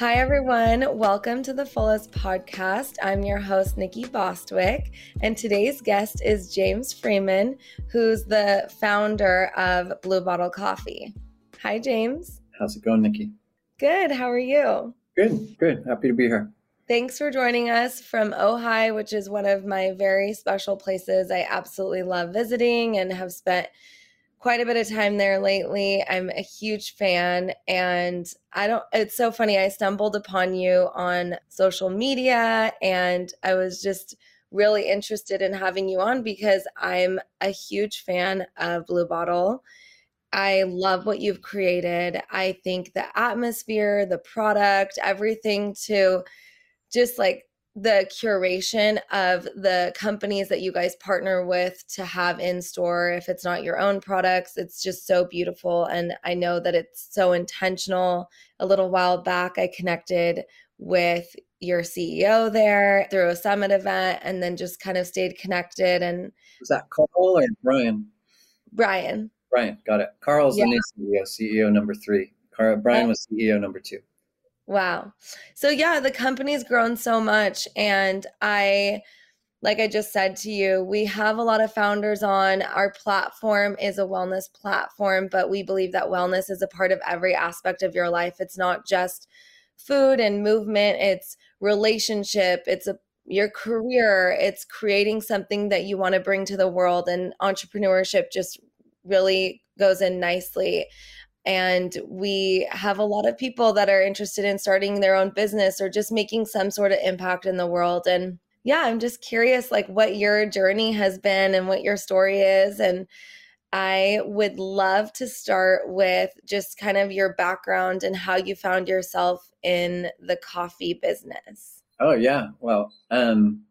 Hi, everyone. Welcome to the Fullest podcast. I'm your host, Nikki Bostwick, and today's guest is James Freeman, who's the founder of Blue Bottle Coffee. Hi, James. How's it going, Nikki? Good. How are you? Good, good. Happy to be here. Thanks for joining us from Ojai, which is one of my very special places I absolutely love visiting and have spent quite a bit of time there lately. I'm a huge fan and I don't it's so funny I stumbled upon you on social media and I was just really interested in having you on because I'm a huge fan of Blue Bottle. I love what you've created. I think the atmosphere, the product, everything to just like the curation of the companies that you guys partner with to have in store if it's not your own products it's just so beautiful. And i know that it's so intentional. A little while back i connected with your ceo there through a summit event and then just kind of stayed connected. And was that karl or bryan? Bryan. Bryan got it. Karl's yeah. the new ceo ceo number three. Karl bryan was ceo number two Wow. So yeah, the company's grown so much and I like I just said to you, we have a lot of founders on. Our platform is a wellness platform, but we believe that wellness is a part of every aspect of your life. It's not just food and movement, it's relationship, it's a your career, it's creating something that you want to bring to the world and entrepreneurship just really goes in nicely and we have a lot of people that are interested in starting their own business or just making some sort of impact in the world. And yeah i'm just curious like what your journey has been and what your story is. And i would love to start with just kind of your background and how you found yourself in the coffee business. Oh yeah. Well um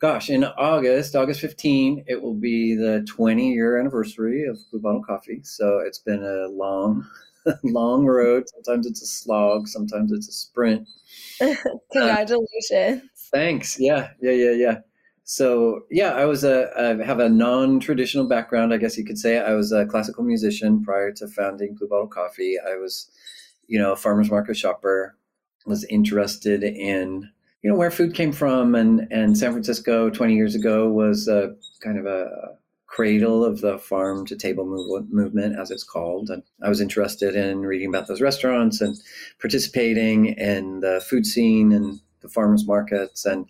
gosh, in August, August 15, it will be the 20 year anniversary of Blue Bottle Coffee. So it's been a long, long road. Sometimes it's a slog, sometimes it's a sprint. Uh, Congratulations. thanks. Yeah, yeah, yeah, yeah. So yeah, I was a I have a non-traditional background, I guess you could say. I was a classical musician prior to founding Blue Bottle Coffee. I was, you know, a farmers market shopper. Was interested in you know where food came from and and San Francisco 20 years ago was a kind of a cradle of the farm to table move, movement as it's called. And I was interested in reading about those restaurants and participating in the food scene and the farmers markets. And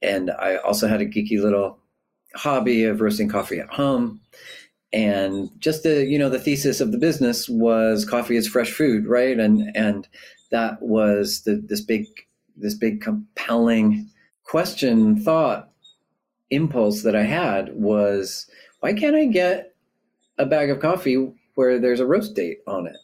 and I also had a geeky little hobby of roasting coffee at home. And just the you know the thesis of the business was coffee is fresh food right? And and that was the this big this big compelling question, thought, impulse that I had was why can't I get a bag of coffee where there's a roast date on it?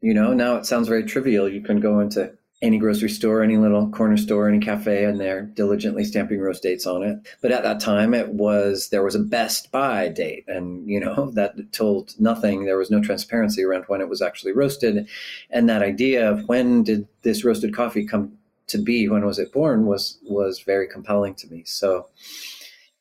You know, now it sounds very trivial. You can go into any grocery store, any little corner store, any cafe, and they're diligently stamping roast dates on it. But at that time, it was there was a best buy date, and you know that told nothing. There was no transparency around when it was actually roasted, and that idea of when did this roasted coffee come to be when was it born was was very compelling to me. So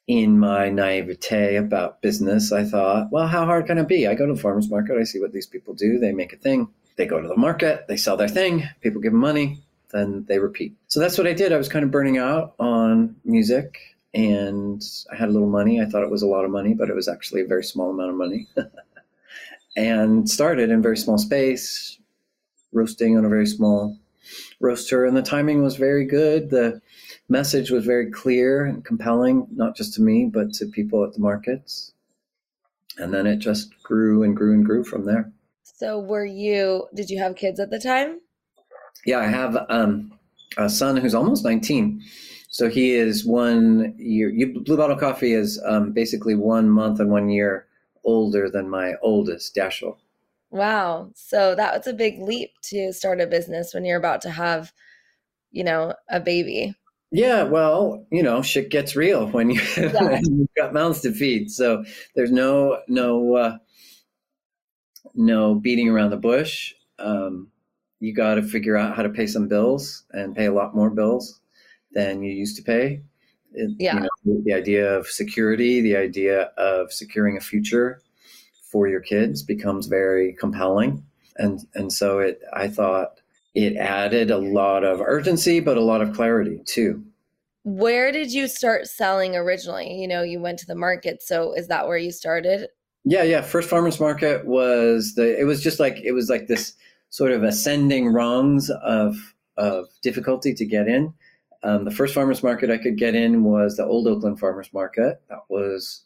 in my naivete about business, I thought, well, how hard can it be? I go to the farmers market, I see what these people do, they make a thing, they go to the market, they sell their thing, people give them money, then they repeat. So that's what I did. I was kind of burning out on music and I had a little money. I thought it was a lot of money, but it was actually a very small amount of money. and started in very small space, roasting on a very small roaster, and the timing was very good. The message was very clear and compelling, not just to me, but to people at the markets. And then it just grew and grew and grew from there. So, were you, did you have kids at the time? Yeah, I have um, a son who's almost 19. So he is one year, you, Blue Bottle Coffee is um, basically one month and one year older than my oldest, Dashel. Wow. So that was a big leap to start a business when you're about to have, you know, a baby. Yeah, well, you know, shit gets real when you yeah. you've got mouths to feed. So there's no no uh, no beating around the bush. Um, you got to figure out how to pay some bills and pay a lot more bills than you used to pay. It, yeah. You know, the idea of security, the idea of securing a future, for your kids becomes very compelling. And and so it I thought it added a lot of urgency, but a lot of clarity too. Where did you start selling originally? You know, you went to the market. So is that where you started? Yeah, yeah. First farmers market was the. It was just like it was like this sort of ascending rungs of of difficulty to get in. Um, the first farmers market I could get in was the Old Oakland Farmers Market. That was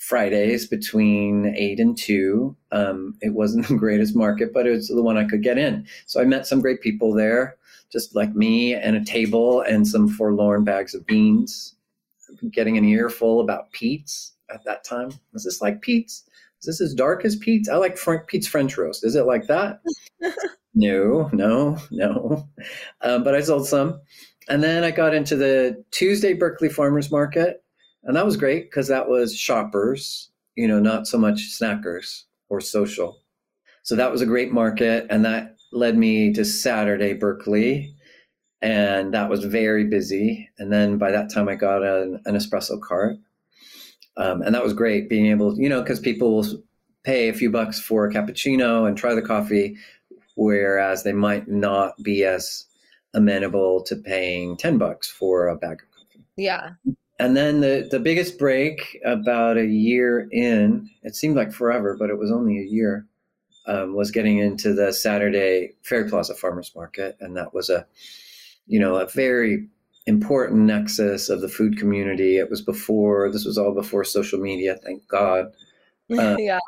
Fridays between eight and two. Um, it wasn't the greatest market, but it was the one I could get in. So I met some great people there, just like me, and a table and some forlorn bags of beans. Getting an earful about Pete's at that time. Is this like Pete's? Is this as dark as Pete's? I like Frank, Pete's French roast. Is it like that? no, no, no. Um, but I sold some. And then I got into the Tuesday Berkeley Farmers Market and that was great because that was shoppers, you know, not so much snackers or social. So that was a great market. And that led me to Saturday Berkeley. And that was very busy. And then by that time, I got an, an espresso cart. Um, and that was great being able, you know, because people will pay a few bucks for a cappuccino and try the coffee, whereas they might not be as amenable to paying 10 bucks for a bag of coffee. Yeah and then the, the biggest break about a year in, it seemed like forever, but it was only a year, um, was getting into the Saturday Ferry Plaza Farmers Market. And that was a, you know, a very important nexus of the food community. It was before, this was all before social media, thank God. Uh, yeah.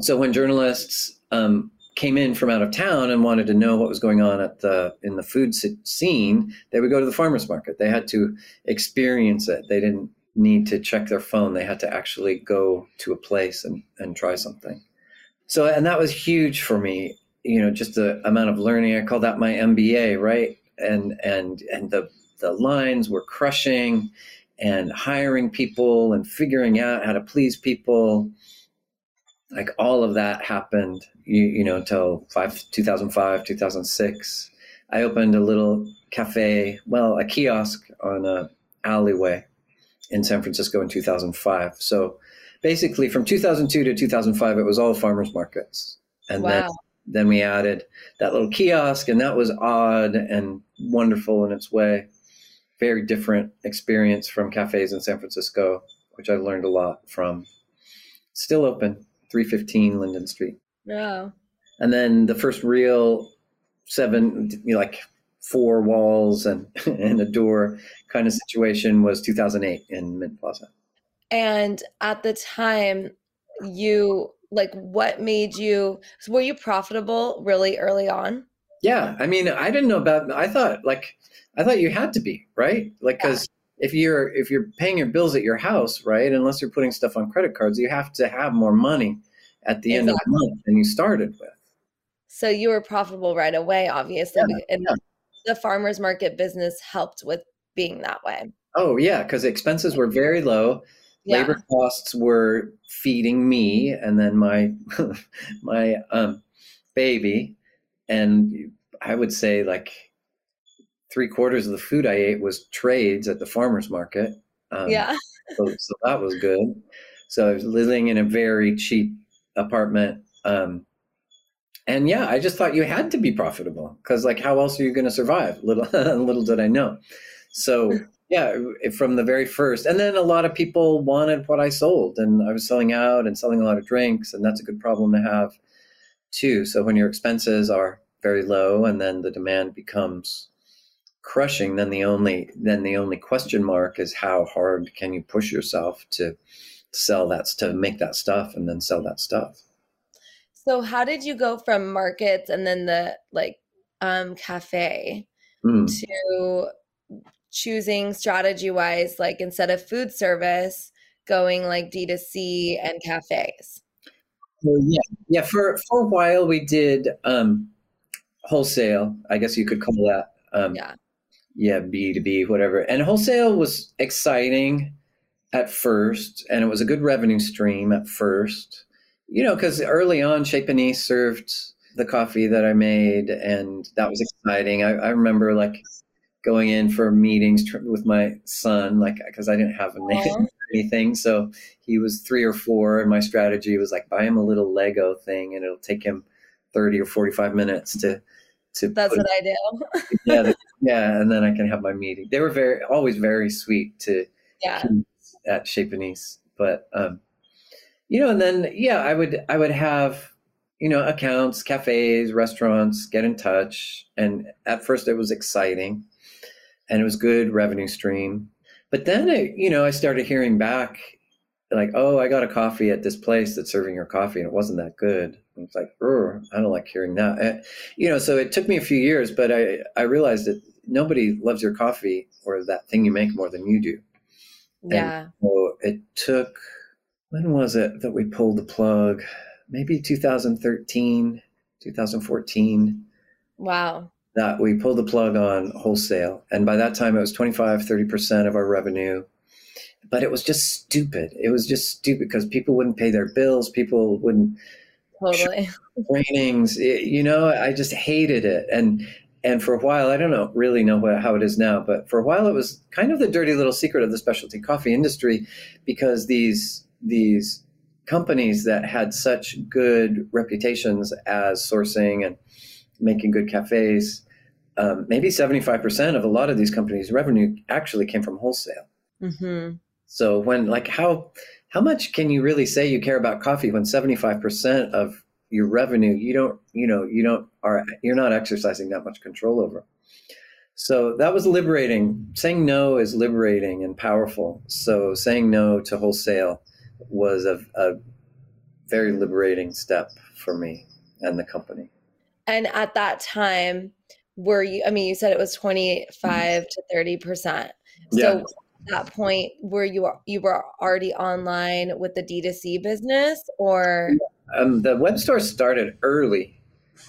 So when journalists um, came in from out of town and wanted to know what was going on at the in the food scene, they would go to the farmers market. They had to experience it. They didn't need to check their phone. They had to actually go to a place and, and try something. So and that was huge for me. You know, just the amount of learning. I call that my MBA, right? And and and the the lines were crushing and hiring people and figuring out how to please people like all of that happened you, you know until five, 2005 2006 i opened a little cafe well a kiosk on a alleyway in san francisco in 2005 so basically from 2002 to 2005 it was all farmers markets. And wow. then then we added that little kiosk and that was odd and wonderful in its way. Very different experience from cafes in san francisco which i learned a lot from. Still open 315 Linden Street. Yeah. And then the first real seven, you know, like four walls and and a door kind of situation was 2008 in Mint Plaza. And at the time, you like what made you were you profitable really early on? Yeah, I mean, I didn't know about. I thought like I thought you had to be right, like because. If you're if you're paying your bills at your house, right? Unless you're putting stuff on credit cards, you have to have more money at the exactly. end of the month than you started with. So you were profitable right away, obviously, yeah, and yeah. the farmers market business helped with being that way. Oh yeah, because expenses were very low. Yeah. Labor costs were feeding me and then my my um, baby, and I would say like three quarters of the food I ate was trades at the farmers market. Um, yeah. so, so, that was good. So I was living in a very cheap apartment. Um, and yeah, I just thought you had to be profitable because like, how else are you going to survive? Little, little did I know. So yeah, from the very first, and then a lot of people wanted what I sold and I was selling out and selling a lot of drinks and that's a good problem to have too. So when your expenses are very low and then the demand becomes crushing, then the only then the only question mark is how hard can you push yourself to sell that to make that stuff and then sell that stuff. So how did you go from markets and then the like um cafe mm. to choosing strategy wise like instead of food service going like D2C and cafes? Well, yeah. Yeah, for for a while we did um wholesale, I guess you could call that. Um, yeah yeah, B2B, whatever. And wholesale was exciting at first, and it was a good revenue stream at first. You know, because early on, Chez Panisse served the coffee that I made, and that was exciting. I, I remember like going in for meetings with my son, like because I didn't have a name or anything. So he was three or four, and my strategy was like buy him a little Lego thing, and it'll take him thirty or forty-five minutes to to That's what I do. yeah, the- yeah, and then I can have my meeting. They were very always very sweet to yeah. at Chez Panisse. But um, you know, and then yeah, I would I would have you know accounts, cafes, restaurants get in touch, and at first it was exciting, and it was good revenue stream. But then it, you know I started hearing back like, oh, I got a coffee at this place that's serving your coffee, and it wasn't that good. And it's like, "Ugh, I don't like hearing that. Eh, You know, so it took me a few years, but I I realized that nobody loves your coffee or that thing you make more than you do. Yeah. So it took, when was it that we pulled the plug? Maybe 2013, 2014, Wow. that we pulled the plug on wholesale. And by that time, it was 25, 30% of our revenue. But it was just stupid. It was just stupid because people wouldn't pay their bills. People wouldn't Totally. trainings. It- you know, I just hated it. And and for a while, I don't know really know what, how it is now, but for a while, it was kind of the dirty little secret of the specialty coffee industry because these these companies that had such good reputations as sourcing and making good cafes. Um, maybe 75% of a lot of these companies' revenue actually came from wholesale. hmm So when like how how much can you really say you care about coffee when 75% of your revenue you don't you know you don't are you're not exercising that much control over. So that was liberating. Saying no is liberating and powerful. So saying no to wholesale was a, a very liberating step for me and the company. And at that time, were you, I mean, you said it was 25 mm-hmm. to 30%. Yeah. So at that point, where you, you were already online with the D2C business or? Um, the web store started early.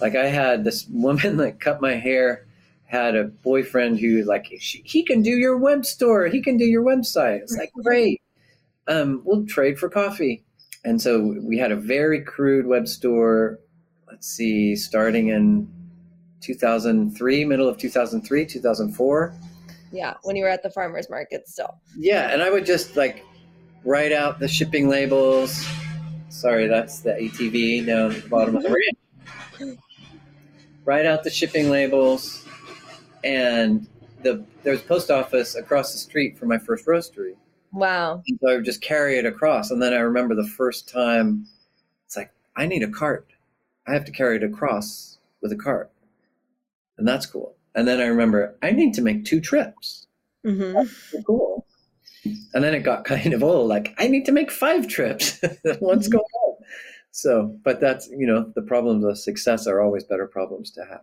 Like I had this woman that cut my hair, had a boyfriend who like she, he can do your web store, he can do your website. It's like great. Um, we'll trade for coffee. And so we had a very crude web store. Let's see, starting in 2003, middle of 2003, 2004. Yeah, when you were at the farmer's market still. Yeah, and I would just like write out the shipping labels. Sorry, that's the ATV down at the bottom of the mm-hmm. ramp. Write out the shipping labels, and the there was a post office across the street from my first roastery. Wow. So I would just carry it across, and then I remember the first time, it's like I need a cart. I have to carry it across with a cart, and that's cool. And then I remember I need to make two trips hmm cool. And then it got kind of old. Like I need to make five trips. What's going on? So, but that's you know the problems of success are always better problems to have.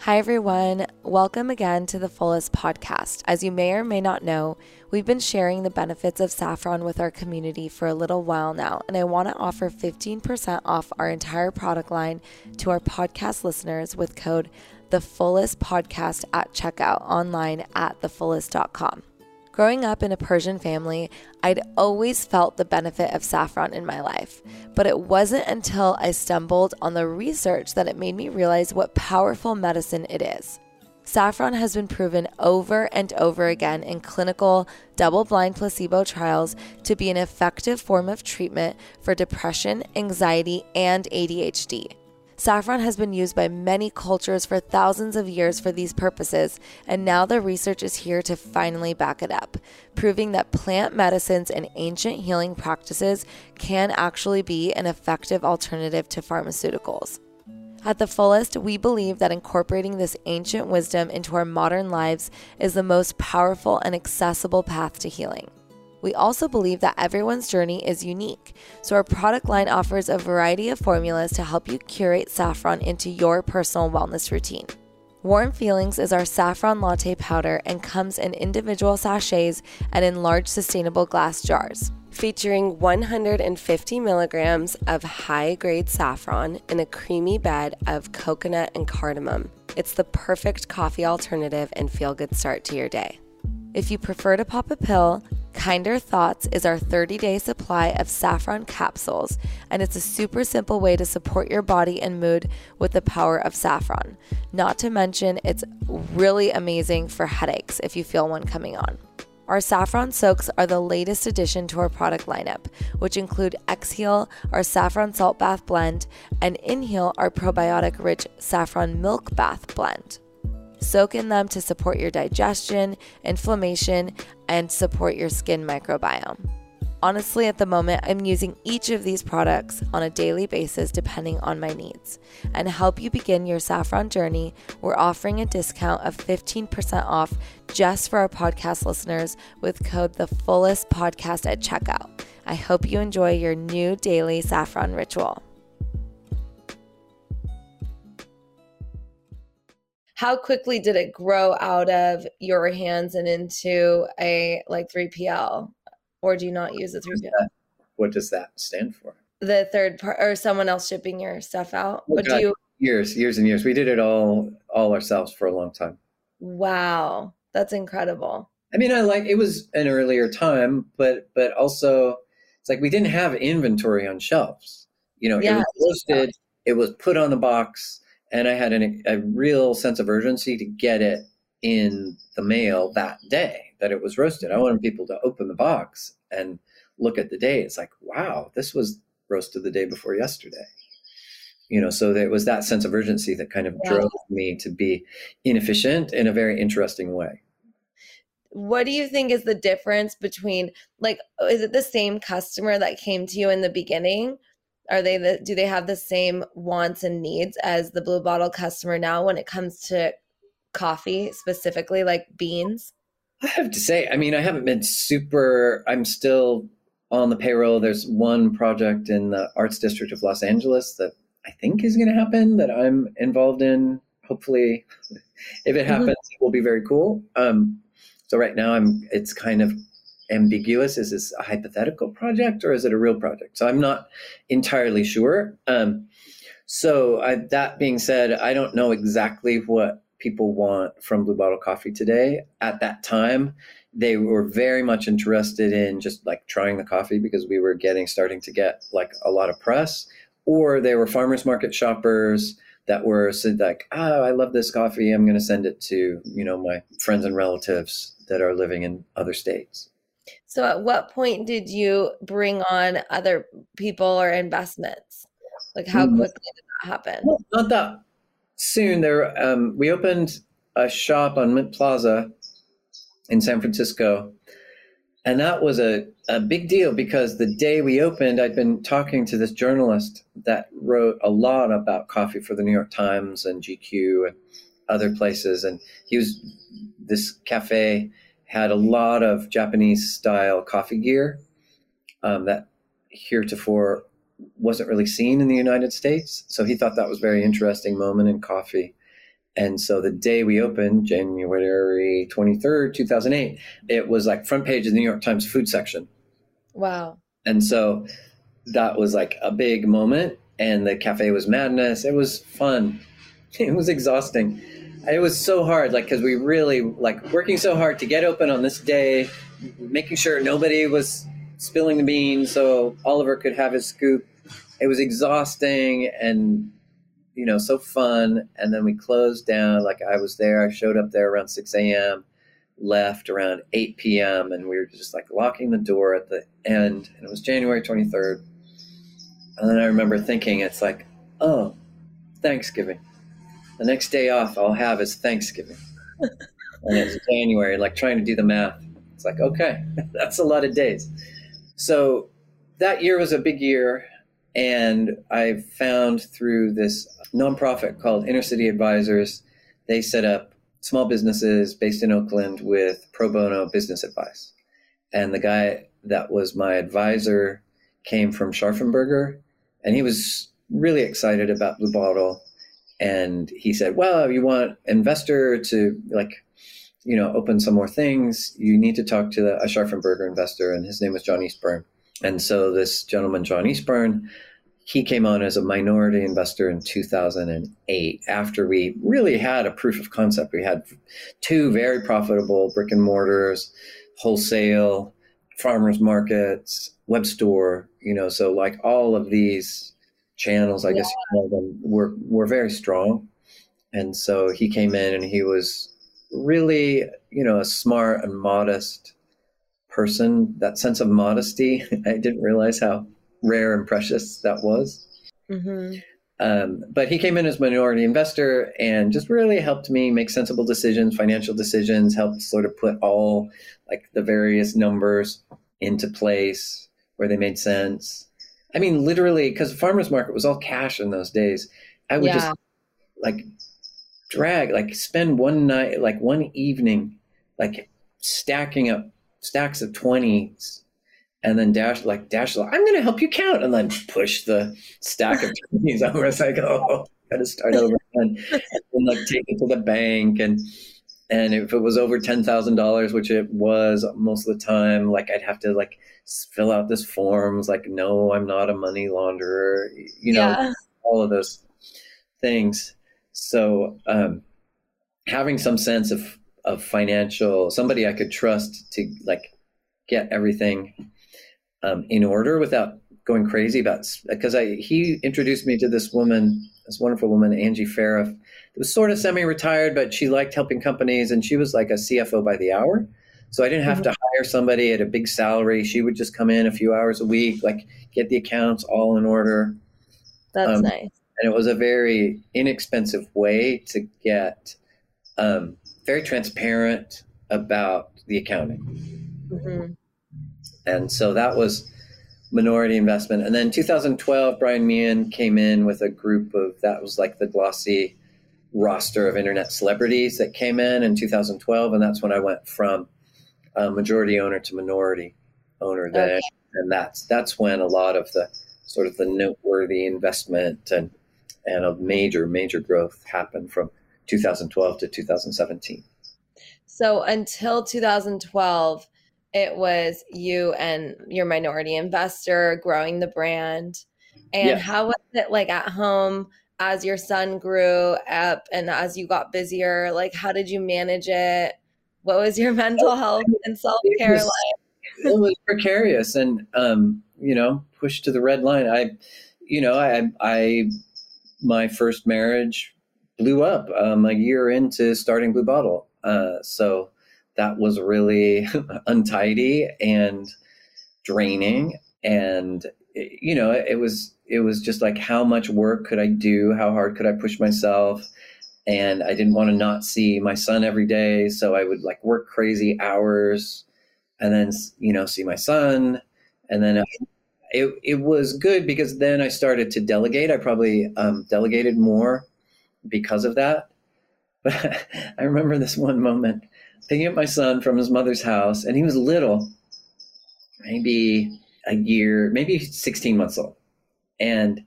Hi, everyone. Welcome again to the Fullest podcast. As you may or may not know, we've been sharing the benefits of saffron with our community for a little while now, and I want to offer 15% off our entire product line to our podcast listeners with code the fullest podcast at checkout online at thefullest.com. Growing up in a Persian family, I'd always felt the benefit of saffron in my life, but it wasn't until I stumbled on the research that it made me realize what powerful medicine it is. Saffron has been proven over and over again in clinical, double blind placebo trials to be an effective form of treatment for depression, anxiety, and ADHD. Saffron has been used by many cultures for thousands of years for these purposes, and now the research is here to finally back it up, proving that plant medicines and ancient healing practices can actually be an effective alternative to pharmaceuticals. At the fullest, we believe that incorporating this ancient wisdom into our modern lives is the most powerful and accessible path to healing. We also believe that everyone's journey is unique, so our product line offers a variety of formulas to help you curate saffron into your personal wellness routine. Warm Feelings is our saffron latte powder and comes in individual sachets and in large sustainable glass jars. Featuring 150 milligrams of high grade saffron in a creamy bed of coconut and cardamom. It's the perfect coffee alternative and feel good start to your day. If you prefer to pop a pill, Kinder Thoughts is our 30 day supply of saffron capsules, and it's a super simple way to support your body and mood with the power of saffron. Not to mention, it's really amazing for headaches if you feel one coming on. Our saffron soaks are the latest addition to our product lineup, which include Exhale, our saffron salt bath blend, and Inhale, our probiotic rich saffron milk bath blend. Soak in them to support your digestion, inflammation, and support your skin microbiome. Honestly, at the moment, I'm using each of these products on a daily basis depending on my needs. And to help you begin your saffron journey, we're offering a discount of 15% off just for our podcast listeners with code the fullest podcast at checkout. I hope you enjoy your new daily saffron ritual. How quickly did it grow out of your hands and into a like 3PL? Or do you not use the 3PL? What does that stand for? The third part or someone else shipping your stuff out. Oh, but do you years, years and years. We did it all all ourselves for a long time. Wow. That's incredible. I mean, I like it was an earlier time, but but also it's like we didn't have inventory on shelves. You know, yeah, it was posted, it was put on the box, and I had an, a real sense of urgency to get it in the mail that day that it was roasted. I wanted people to open the box and look at the date. It's like, wow, this was roasted the day before yesterday. You know, so it was that sense of urgency that kind of yeah. drove me to be inefficient in a very interesting way. What do you think is the difference between like is it the same customer that came to you in the beginning? Are they the do they have the same wants and needs as the blue bottle customer now when it comes to coffee specifically like beans? I have to say, I mean, I haven't been super, I'm still on the payroll. There's one project in the Arts District of Los Angeles that I think is going to happen that I'm involved in. Hopefully, if it mm-hmm. happens, mm-hmm. it will be very cool. Um, so right now, I'm. It's kind of ambiguous. Is this a hypothetical project or is it a real project? So I'm not entirely sure. Um, so I, that being said, I don't know exactly what people want from Blue Bottle Coffee today. At that time, they were very much interested in just like trying the coffee because we were getting starting to get like a lot of press, or they were farmers market shoppers that were said like, "Oh, I love this coffee. I'm going to send it to you know my friends and relatives that are living in other states." So, at what point did you bring on other people or investments? Like, how mm-hmm. quickly did that happen? Well, not that soon there um, we opened a shop on Mint Plaza in San Francisco. And that was a, a big deal because the day we opened, I'd been talking to this journalist that wrote a lot about coffee for the New York Times and GQ and other places. And he was, this cafe had a lot of Japanese style coffee gear um, that heretofore wasn't really seen in the United States. So he thought that was a very interesting moment in coffee. And so the day we opened, January 23rd, 2008, it was like front page of the New York Times food section. Wow. And so that was like a big moment. And the cafe was madness. It was fun. It was exhausting. It was so hard, like, because we really, like, working so hard to get open on this day, making sure nobody was spilling the beans so Oliver could have his scoop. It was exhausting and you know so fun. And then we closed down. Like I was there. I showed up there around six a.m. Left around eight p.m. and we were just like locking the door at the end. And it was January twenty third. And then I remember thinking, it's like, oh, Thanksgiving. The next day off I'll have is Thanksgiving. and it's January, like trying to do the math. It's like, okay, that's a lot of days so that year was a big year and i found through this nonprofit called inner city advisors they set up small businesses based in oakland with pro bono business advice. And the guy that was my advisor came from Scharffen Berger and he was really excited about blue bottle. And he said well you want investor to like you know, open some more things, you need to talk to the, a Scharffen Berger investor, and his name was John Eastburn. And so this gentleman, John Eastburn, he came on as a minority investor in 2008 after we really had a proof of concept. We had two very profitable brick and mortars, wholesale, farmers markets, web store, you know, so like all of these channels, I yeah. guess you call them, were, were very strong. And so he came in and he was really, you know, a smart and modest person, that sense of modesty. I didn't realize how rare and precious that was. Mm-hmm. Um, but he came in as minority investor and just really helped me make sensible decisions, financial decisions, helped sort of put all like the various numbers into place where they made sense. I mean, literally, because the farmers market was all cash in those days. I would yeah. just like drag, like spend one night, like one evening, like stacking up stacks of 20s and then dash like dash like, i'm going to help you count and then push the stack of 20s over. It's like oh gotta start over and, and like take it to the bank and and if it was over $10000 which it was most of the time like i'd have to like fill out this forms like no i'm not a money launderer you know yeah. all of those things so um having some sense of of financial somebody I could trust to like get everything um, in order without going crazy about because I he introduced me to this woman, this wonderful woman Angie Farah, that was sort of semi-retired, but she liked helping companies, and she was like a CFO by the hour. So I didn't have mm-hmm. to hire somebody at a big salary. She would just come in a few hours a week, like get the accounts all in order. That's um, nice. And it was a very inexpensive way to get um, very transparent about the accounting. Mm-hmm. And so that was minority investment. And then 2012, Bryan Meehan came in with a group of that was like the glossy roster of internet celebrities that came in in 2012, and that's when I went from majority owner to minority owner there. Okay. And that's that's when a lot of the sort of the noteworthy investment and and a major major growth happened from 2012 to 2017. So until 2012, it was you and your minority investor growing the brand. And yeah. how was it like at home as your son grew up and as you got busier? Like, how did you manage it? What was your mental health and self care like? It was precarious and, um, you know, pushed to the red line. I, you know, I, I, my first marriage blew up um, a year into starting Blue Bottle. Uh, so that was really untidy and draining. And you know, it was it was just like how much work could I do? How hard could I push myself? And I didn't want to not see my son every day, so I would like work crazy hours, and then you know see my son, and then. It, it was good because then I started to delegate. I probably um, delegated more because of that. But I remember this one moment picking up my son from his mother's house, and he was little, maybe a year, maybe 16 months old. And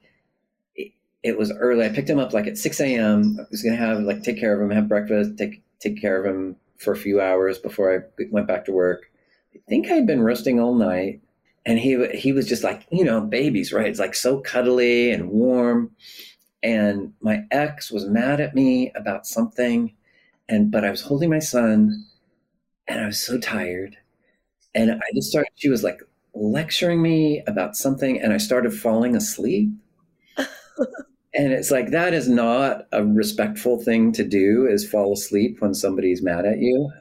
it, it was early. I picked him up like at 6 a.m. I was going to have, like, take care of him, have breakfast, take, take care of him for a few hours before I went back to work. I think I had been roasting all night. And he, he was just like, you know, babies, right? It's like so cuddly and warm. And my ex was mad at me about something and but i was holding my son and i was so tired. And i just started she was like lecturing me about something and i started falling asleep. And it's like that is not a respectful thing to do is fall asleep when somebody's mad at you.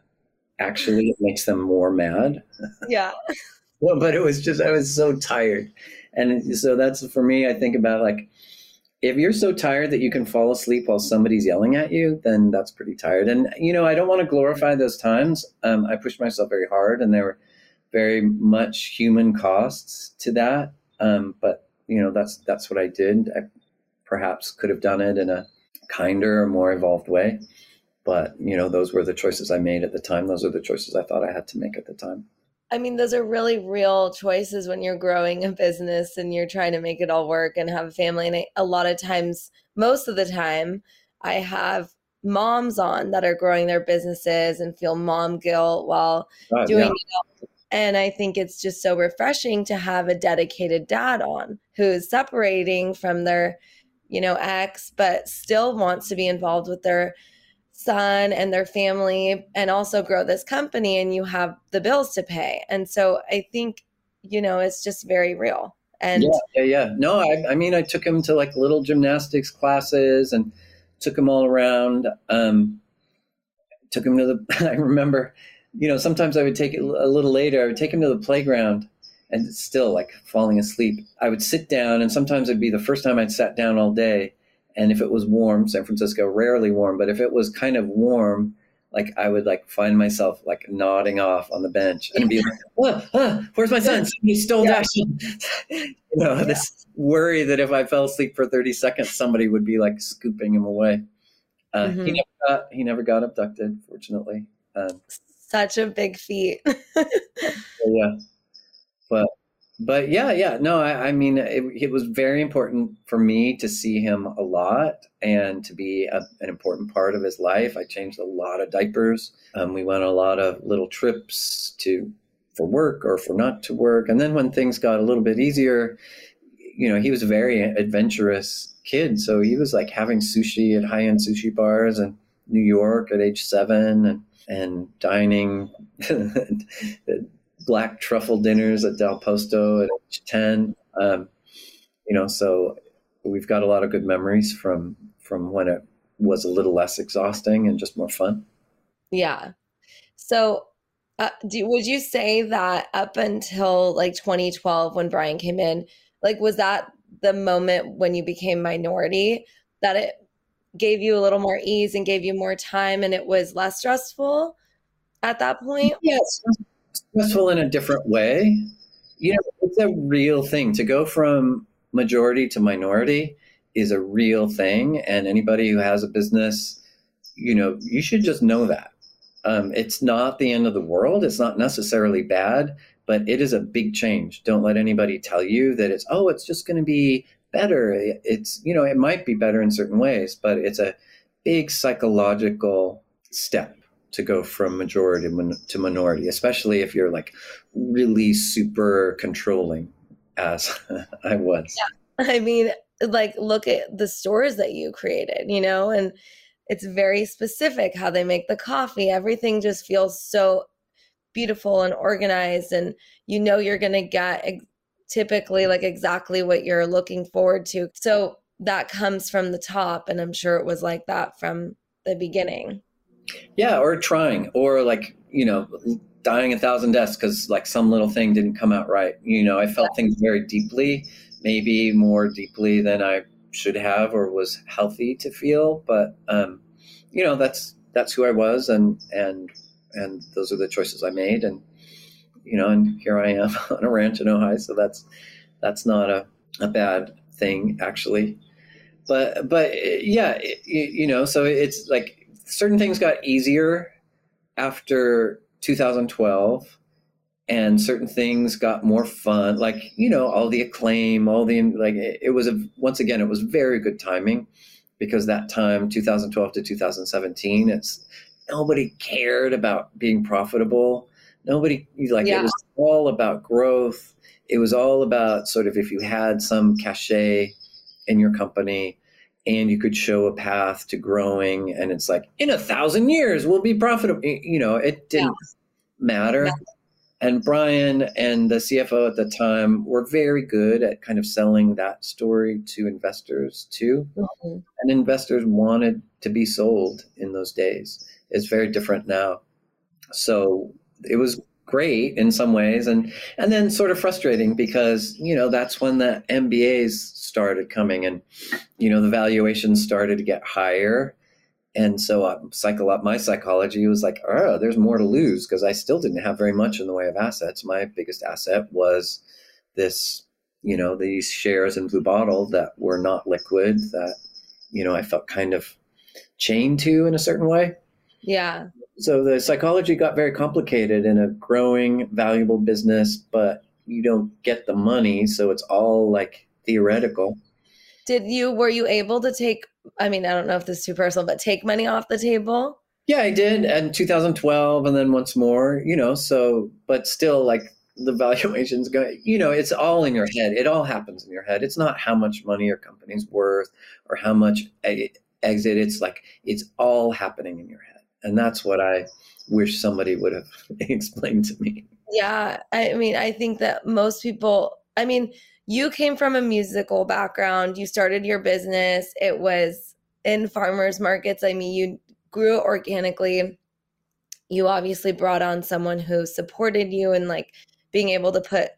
Actually it makes them more mad. Yeah well but it was just i was so tired and so that's for me i think about like if you're so tired that you can fall asleep while somebody's yelling at you, then that's pretty tired. And you know, I don't want to glorify those times. Um, I pushed myself very hard, and there were very much human costs to that. Um, but you know, that's that's what I did. I perhaps could have done it in a kinder or more evolved way, but you know, those were the choices I made at the time. Those are the choices I thought I had to make at the time. I mean, those are really real choices when you're growing a business and you're trying to make it all work and have a family. And I, a lot of times, most of the time, I have moms on that are growing their businesses and feel mom guilt while uh, doing yeah. it. And I think it's just so refreshing to have a dedicated dad on who's separating from their, you know, ex, but still wants to be involved with their son and their family and also grow this company and you have the bills to pay and so i think you know it's just very real and yeah yeah, yeah. no I, I mean i took him to like little gymnastics classes and took him all around um took him to the i remember you know, sometimes I would take it a little later. I would take him to the playground and still like falling asleep. I would sit down, and sometimes it'd be the first time I'd sat down all day. And if it was warm, San Francisco rarely warm, but if it was kind of warm, like I would like find myself like nodding off on the bench and be like, oh, oh, "Where's my son? He stole yeah. you know, yeah. this worry that if I fell asleep for thirty seconds, somebody would be like scooping him away. Uh, mm-hmm. He never got he never got abducted, fortunately. Um, Such a big feat. yeah, but but yeah, yeah, no, I, I mean, it, it, was very important for me to see him a lot and to be a, an important part of his life. I changed a lot of diapers. Um, we went on a lot of little trips to for work or for not to work. And then when things got a little bit easier, you know, he was a very adventurous kid. So he was like having sushi at high end sushi bars in New York at age seven and, and dining black truffle dinners at Del Posto at age 10. Um, you know, so we've got a lot of good memories from from when it was a little less exhausting and just more fun. Yeah. So, uh, do, would you say that up until like 2012, when Bryan came in, like was that the moment when you became minority that it gave you a little more ease and gave you more time and it was less stressful at that point? Yes, stressful in a different way. You know, it's a real thing to go from majority to minority is a real thing. And anybody who has a business, you know, you should just know that. Um, it's not the end of the world. It's not necessarily bad, but it is a big change. Don't let anybody tell you that it's, oh, it's just going to be better. It's, you know, it might be better in certain ways, but it's a big psychological step to go from majority to minority, especially if you're like really super controlling, as I was. Yeah. I mean, like, look at the stores that you created, you know, and it's very specific how they make the coffee. Everything just feels so beautiful and organized, and you know, you're going to get ex- typically like exactly what you're looking forward to. So that comes from the top, and I'm sure it was like that from the beginning. Yeah, or trying, or like you know, dying a thousand deaths because like some little thing didn't come out right. You know, I felt things very deeply, maybe more deeply than I should have or was healthy to feel. But um, you know, that's that's who I was, and and and those are the choices I made, and you know, and here I am on a ranch in Ojai, So that's that's not a a bad thing actually. But but yeah, it, you know, so it's like certain things got easier after 2012 and certain things got more fun like you know all the acclaim all the like it, was a once again it was very good timing because that time 2012 to 2017 it's nobody cared about being profitable nobody like yeah. it was all about growth it was all about sort of if you had some cachet in your company and you could show a path to growing and it's like in a thousand years we'll be profitable you know it didn't yeah. matter yeah. and bryan and the cfo at the time were very good at kind of selling that story to investors too mm-hmm. and investors wanted to be sold in those days it's very different now so it was great in some ways and and then sort of frustrating because you know that's when the mbas started coming and you know the valuations started to get higher. And so uh, cycle my psychology was like oh there's more to lose because i still didn't have very much in the way of assets. My biggest asset was this you know these shares in blue bottle that were not liquid that you know i felt kind of chained to in a certain way. Yeah so the psychology got very complicated in a growing valuable business but you don't get the money so it's all like theoretical. Did you were you able to take I mean, I don't know if this is too personal, but take money off the table? Yeah, I did in 2012 and then once more, you know, so but still like the valuations go you know, it's all in your head. It all happens in your head. It's not how much money your company's worth or how much eh, exit. It's like it's all happening in your head. And that's what I wish somebody would have explained to me. Yeah, I mean, I think that most people I mean, you came from a musical background. You started your business. It was in farmers markets. I mean, you grew organically. you obviously brought on someone who supported you and like being able to put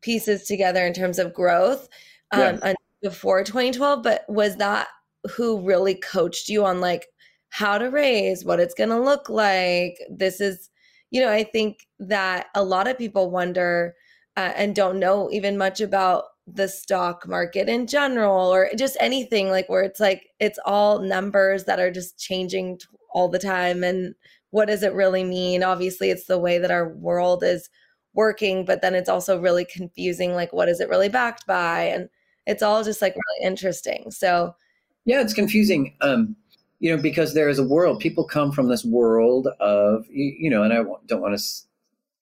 pieces together in terms of growth um, yeah. before 2012 but was that who really coached you on like how to raise what it's going to look like. This is you know i think that a lot of people wonder uh, and don't know even much about the stock market in general or just anything like where it's like it's all numbers that are just changing all the time and what does it really mean? Obviously it's the way that our world is working but then it's also really confusing like what is it really backed by? And it's all just like really interesting. So yeah it's confusing. Um you know because there is a world. People come from this world of you, know and i don't want to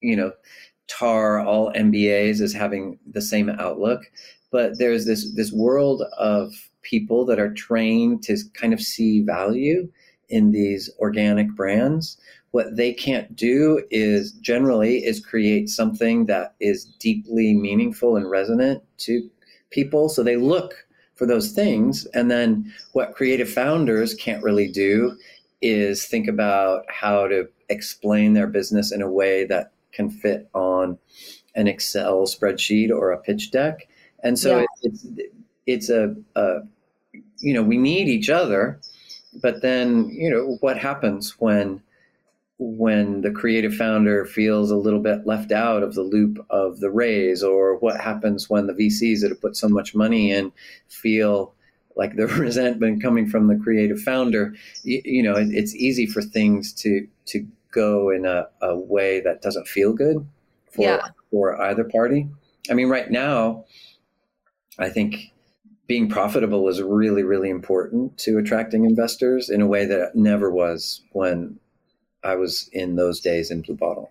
you know tar all mbas as having the same outlook but there's this this world of people that are trained to kind of see value in these organic brands. What they can't do is generally is create something that is deeply meaningful and resonant to people so they look for those things and then what creative founders can't really do is think about how to explain their business in a way that can fit on an excel spreadsheet or a pitch deck and so yeah. it's it's a, a you know we need each other but then you know what happens when when the creative founder feels a little bit left out of the loop of the raise or what happens when the vcs that have put so much money in feel like the resentment coming from the creative founder you, you know it, it's easy for things to to go in a, a way that doesn't feel good for yeah. for either party i mean right now i think being profitable is really, really important to attracting investors in a way that never was when I was in those days in Blue Bottle.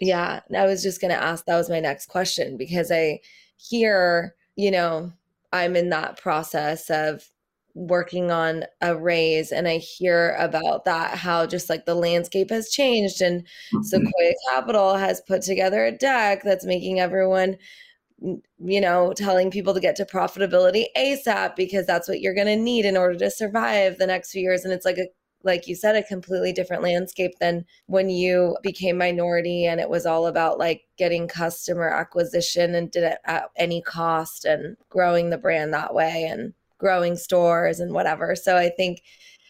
Yeah, I was just going to ask. That was my next question because I hear, you know, I'm in that process of working on a raise and I hear about that, how just like the landscape has changed. And mm-hmm. Sequoia Capital has put together a deck that's making everyone you know, telling people to get to profitability ASAP because that's what you're going to need in order to survive the next few years. And it's like a, like you said, a completely different landscape than when you became minority and it was all about like getting customer acquisition and did it at any cost and growing the brand that way and growing stores and whatever. So I think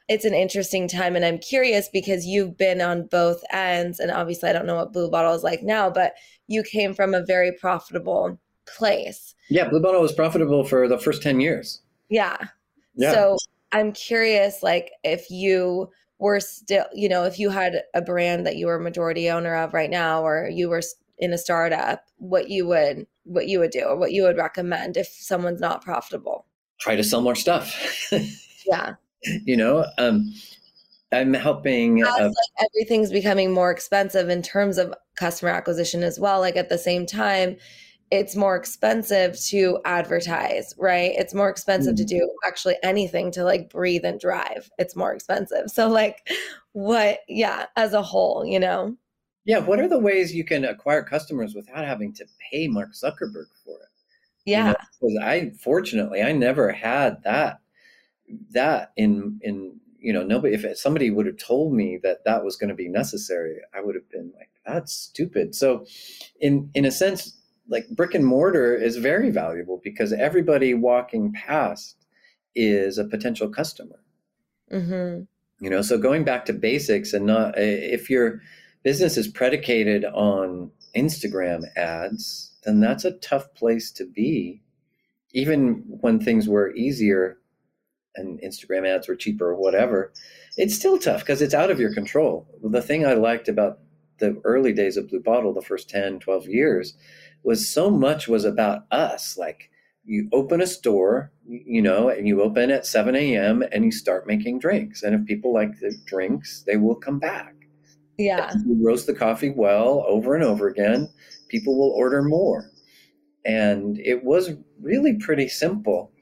it's an interesting time and I'm curious because you've been on both ends and obviously I don't know what Blue Bottle is like now, but you came from a very profitable place. Yeah, Blue Bottle was profitable for the first 10 years. Yeah. Yeah. So I'm curious, like, if you were still, you know, if you had a brand that you were majority owner of right now, or you were in a startup, what you would, what you would do, or what you would recommend if someone's not profitable. Try to sell more stuff. yeah. You know, um, I'm helping. Uh, like everything's becoming more expensive in terms of customer acquisition as well. Like at the same time, it's more expensive to advertise, right? It's more expensive mm-hmm. to do actually anything to like breathe and drive. It's more expensive. So, like, what, yeah, as a whole, you know? Yeah. What are the ways you can acquire customers without having to pay Mark Zuckerberg for it? Yeah. Because you know, I, fortunately, I never had that, that in, in, you know, nobody, if somebody would have told me that that was going to be necessary, I would have been like, that's stupid. So, in, in a sense, like brick and mortar is very valuable because everybody walking past is a potential customer. Mm-hmm. You know, so going back to basics and not if your business is predicated on Instagram ads, then that's a tough place to be. Even when things were easier and Instagram ads were cheaper or whatever, it's still tough because it's out of your control. The thing I liked about the early days of Blue Bottle, the first 10, 12 years, was so much was about us. Like you open a store, you know, and you open at 7 a.m. and you start making drinks. And if people like the drinks, they will come back. Yeah. you roast the coffee well over and over again, people will order more. And it was really pretty simple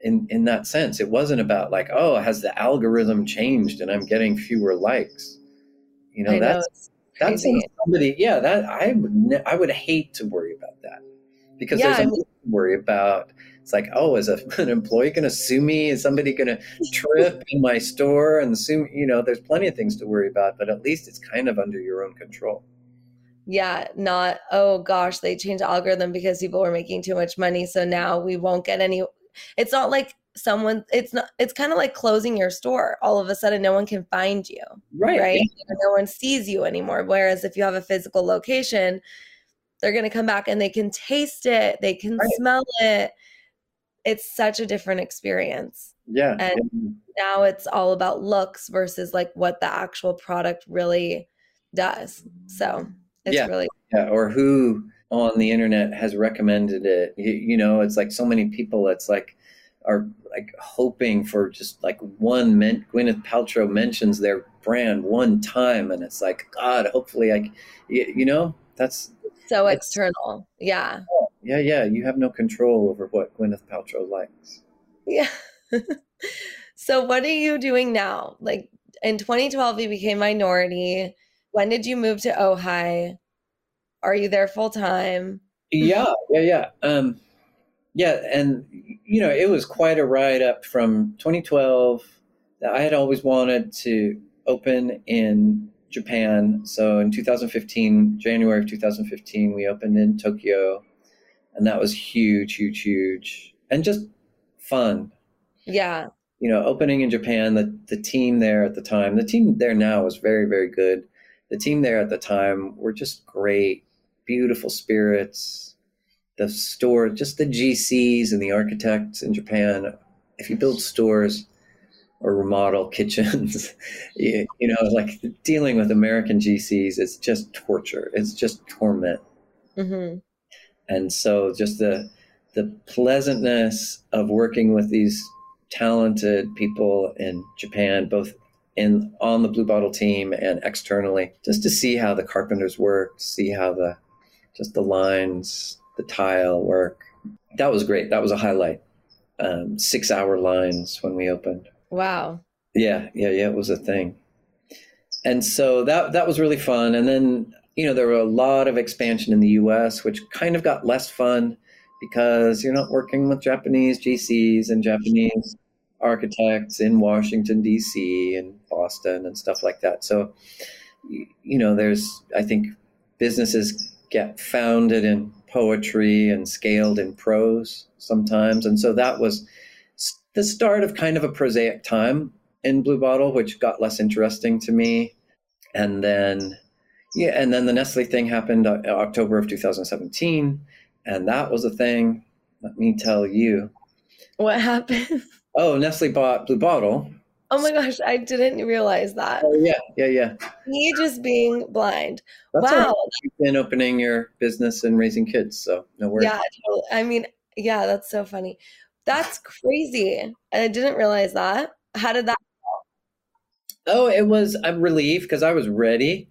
in, in that sense. It wasn't about like, oh, has the algorithm changed and I'm getting fewer likes? You know, I that's know, that's somebody, yeah, that I would, ne- I would hate to worry about that. because Yeah, there's a I mean- lot to worry about. It's like, oh, is a, an employee going to sue me? Is somebody going to trip in my store and sue? You know, there's plenty of things to worry about, but at least it's kind of under your own control. Yeah, not, oh gosh, they changed the algorithm because people were making too much money. So now we won't get any. It's not like someone, it's not, it's kind of like closing your store. All of a sudden, no one can find you, Right. right? No one sees you anymore. Whereas if you have a physical location, they're going to come back and they can taste it, they can Right. smell it. It's such a different experience. Yeah. And- Now it's all about looks versus like what the actual product really does. So it's Yeah. really yeah. Or who on the internet has recommended it? You, you know, it's like so many people. It's like are like hoping for just like one. Men- Gwyneth Paltrow mentions their brand one time, and it's like God. Hopefully, I. c- You, you know, that's so It's- external. Yeah. yeah, yeah. You have no control over what Gwyneth Paltrow likes. Yeah. so what are you doing now? Like in 2012 you became minority. When did you move to Ojai? Are you there full time? Yeah, yeah, yeah. Um, yeah, and you know, it was quite a ride up from 2012. That I had always wanted to open in Japan. So in 2015, January of 2015, we opened in Tokyo, and that was huge, huge, huge, and just fun. Yeah. You know, opening in Japan, the the team there at the time, the team there now is very, very good. The team there at the time were just great, beautiful spirits. The store, just the GCs and the architects in Japan. If you build stores or remodel kitchens, you, you know, like dealing with American GCs, it's just torture. It's just torment hmm and so just the the pleasantness of working with these talented people in Japan, both in on the Blue Bottle team and externally, just to see how the carpenters work, see how the just the lines, the tile work. That was great. That was a highlight. Um, six hour lines when we opened. Wow. Yeah, yeah, yeah. It was a thing, and so that that was really fun. And then you know there were a lot of expansion in the U.S., which kind of got less fun because you're not working with Japanese GCs and Japanese architects in Washington D.C. and Boston and stuff like that. So you know, there's I think businesses get founded in poetry and scaled in prose sometimes, and so that was the start of kind of a prosaic time in Blue Bottle, which got less interesting to me. And then, yeah, and then the Nestle thing happened uh, October of 2017, and that was a thing. Let me tell you. What happened? Oh, Nestle bought Blue Bottle. Oh my gosh, I didn't realize that. Oh yeah, yeah, yeah. Me just being blind. That's wow. You've been opening your business and raising kids, so no worries. Yeah, totally. I mean, yeah, that's so funny. That's crazy. I didn't realize that. How did that? Oh, it was a relief because I was ready.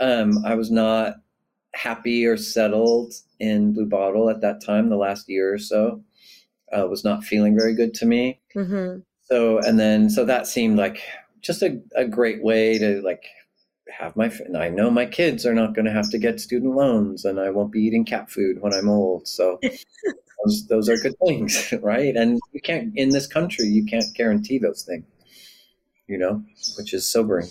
Um, I was not happy or settled in Blue Bottle at that time. The last year or so uh, was not feeling very good to me. hmm So, and then so that seemed like just a, a great way to like have my. And I know my kids are not going to have to get student loans, and I won't be eating cat food when I'm old. So. Those, those are good things, right? And you can't in this country you can't guarantee those things, you know, which is sobering.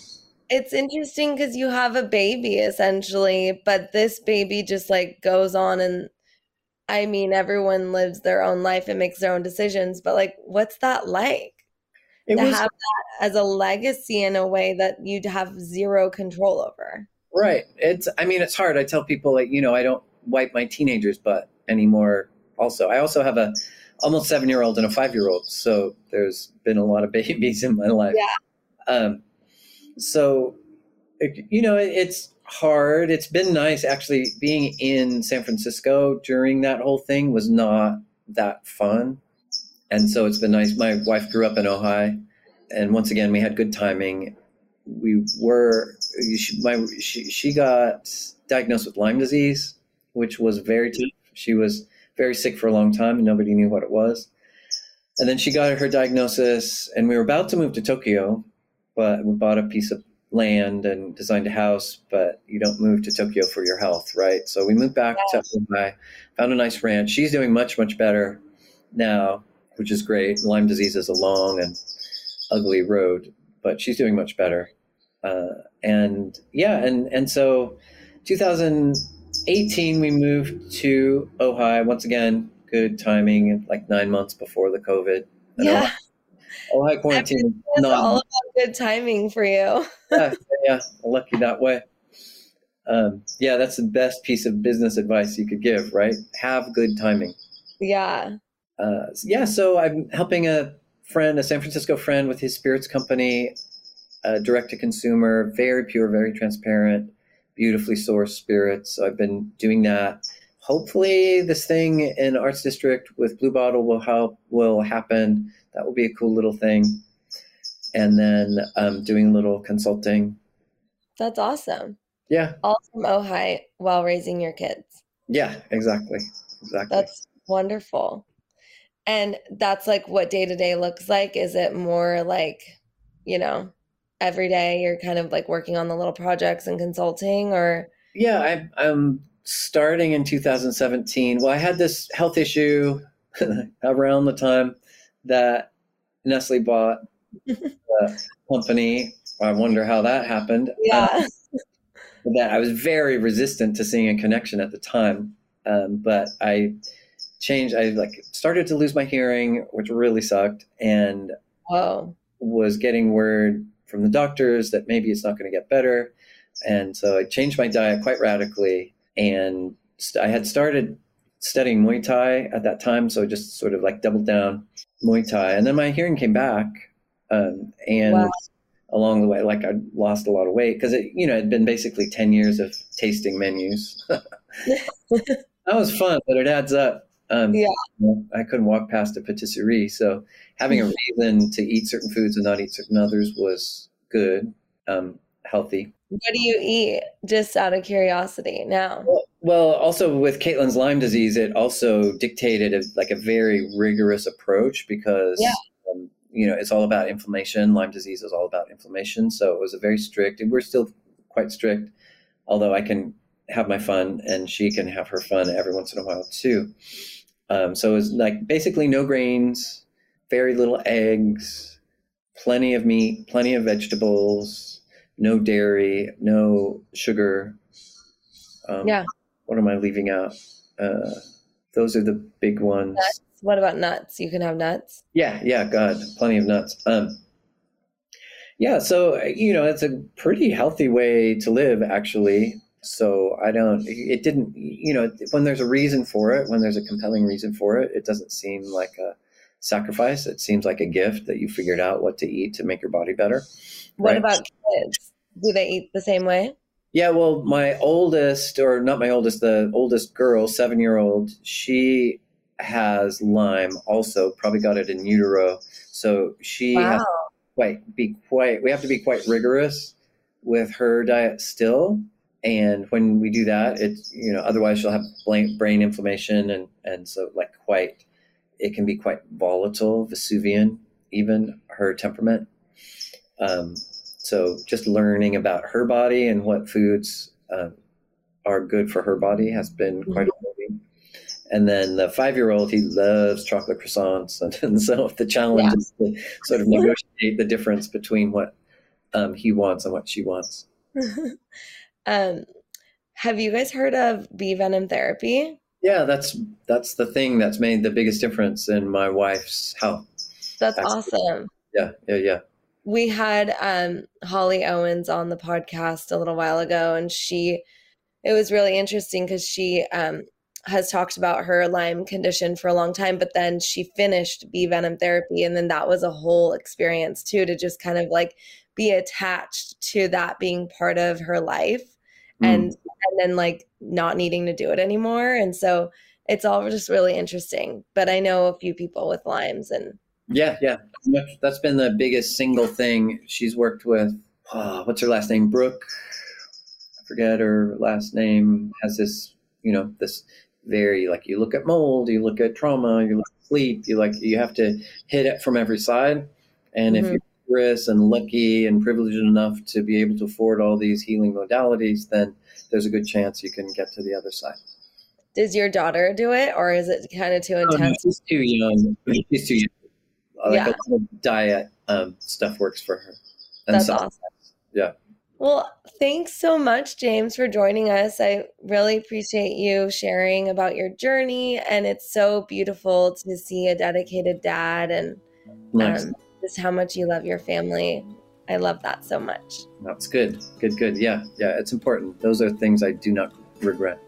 It's interesting because you have a baby essentially, but this baby just like goes on and I mean, everyone lives their own life and makes their own decisions, but like, what's that like It to was have that as a legacy in a way that you'd have zero control over? right. It's I mean it's hard. I tell people like you know I don't wipe my teenager's butt anymore. Also, I also have a almost seven year old and a five year old, so there's been a lot of babies in my life. Yeah. Um, so it- you know it, it's hard. It's been nice actually being in San Francisco during that whole thing was not that fun, and so it's been nice. My wife grew up in Ojai, and once again we had good timing. We were she, my she, she got diagnosed with Lyme disease, which was very tough. She was very sick for a long time, and nobody knew what it was. And then she got her diagnosis, and we were about to move to Tokyo, but we bought a piece of land and designed a house, but you don't move to Tokyo for your health, right? So we moved back yeah. to Ojai, found a nice ranch. She's doing much, much better now, which is great. Lyme disease is a long and ugly road, but she's doing much better. Uh, and yeah, and and so 2018 we moved to Ojai once again. Good timing, like nine months before the COVID. yeah. Ojai quarantine. It's all about good timing for you. yeah, yeah, lucky that way. Um, yeah, that's the best piece of business advice you could give, right? Have good timing. Yeah. Uh, yeah, so I'm helping a friend, a San Francisco friend, with his spirits company, uh, direct to consumer, very pure, very transparent, beautifully sourced spirits. So I've been doing that. Hopefully, this thing in Arts District with Blue Bottle will help will happen. That will be a cool little thing. And then um, doing a little consulting. That's awesome. Yeah. All from Ojai while raising your kids. Yeah, exactly. Exactly. That's wonderful. And that's like what day to day looks like. Is it more like, you know, every day you're kind of like working on the little projects and consulting or? Yeah, I, I'm starting in 2017. Well, I had this health issue around the time that Nestle bought the company. I wonder how that happened. Yeah. Um, that I was very resistant to seeing a connection at the time. Um, but I changed. I like started to lose my hearing, which really sucked, and Whoa. was getting word from the doctors that maybe it's not going to get better. And so I changed my diet quite radically, and I had started studying Muay Thai at that time, so I just sort of like doubled down Muay Thai, and then my hearing came back, um, and wow. along the way, like I lost a lot of weight because it, you know, it had been basically ten years of tasting menus. that was fun, but it adds up. Um, yeah. I couldn't walk past a patisserie. So having a reason to eat certain foods and not eat certain others was good, um, healthy. What do you eat just out of curiosity now? Well, well, also with Caitlin's Lyme disease, it also dictated a, like a very rigorous approach because, yeah. um, you know, it's all about inflammation. Lyme disease is all about inflammation. So it was a very strict, and we're still quite strict, although I can have my fun and she can have her fun every once in a while too. Um, so it's like basically no grains, very little eggs, plenty of meat, plenty of vegetables, no dairy, no sugar. Um, yeah. What am I leaving out? Uh, those are the big ones. Nuts. What about nuts? You can have nuts. Yeah, yeah, God, plenty of nuts. Um, yeah, so you know, it's a pretty healthy way to live, actually. So I don't, it didn't, you know, when there's a reason for it, when there's a compelling reason for it, it doesn't seem like a sacrifice. It seems like a gift that you figured out what to eat to make your body better. What right? about kids? Do they eat the same way? Yeah, well, my oldest, or not my oldest, the oldest girl, seven year old, she has Lyme also, probably got it in utero. So she wow. has to quite, be quite, we have to be quite rigorous with her diet still and when we do that it's you know otherwise she'll have brain inflammation and and so like quite it can be quite volatile vesuvian even her temperament um, so just learning about her body and what foods uh, are good for her body has been quite mm-hmm. and then the five year old he loves chocolate croissants and, and so the challenge yeah. is to sort of negotiate the difference between what um, he wants and what she wants Um, have you guys heard of bee venom therapy? Yeah, that's that's the thing that's made the biggest difference in my wife's health. That's awesome. Yeah, yeah, yeah. We had um, Holly Owens on the podcast a little while ago, and she it was really interesting because she um, has talked about her Lyme condition for a long time, but then she finished bee venom therapy, and then that was a whole experience too to just kind of like be attached to that being part of her life. And and then like not needing to do it anymore and so it's all just really interesting but i know a few people with limes and yeah yeah. That's been the biggest single thing she's worked with. Oh, what's her last name? Brooke? I forget her last name. Has this you know this very like you look at mold you look at trauma you look at sleep you like you have to hit it from every side and mm-hmm. if you prosperous and lucky and privileged enough to be able to afford all these healing modalities, then there's a good chance you can get to the other side. Does your daughter do it, or is it kind of too intense? Oh, she's too young. She's too young. Like yeah. a diet um, stuff works for her. And That's awesome. Yeah. Well, thanks so much, James, for joining us. I really appreciate you sharing about your journey, and it's so beautiful to see a dedicated dad and nice. um, just how much you love your family. I love that so much. That's good. Good, good. Yeah, yeah, it's important. Those are things I do not regret.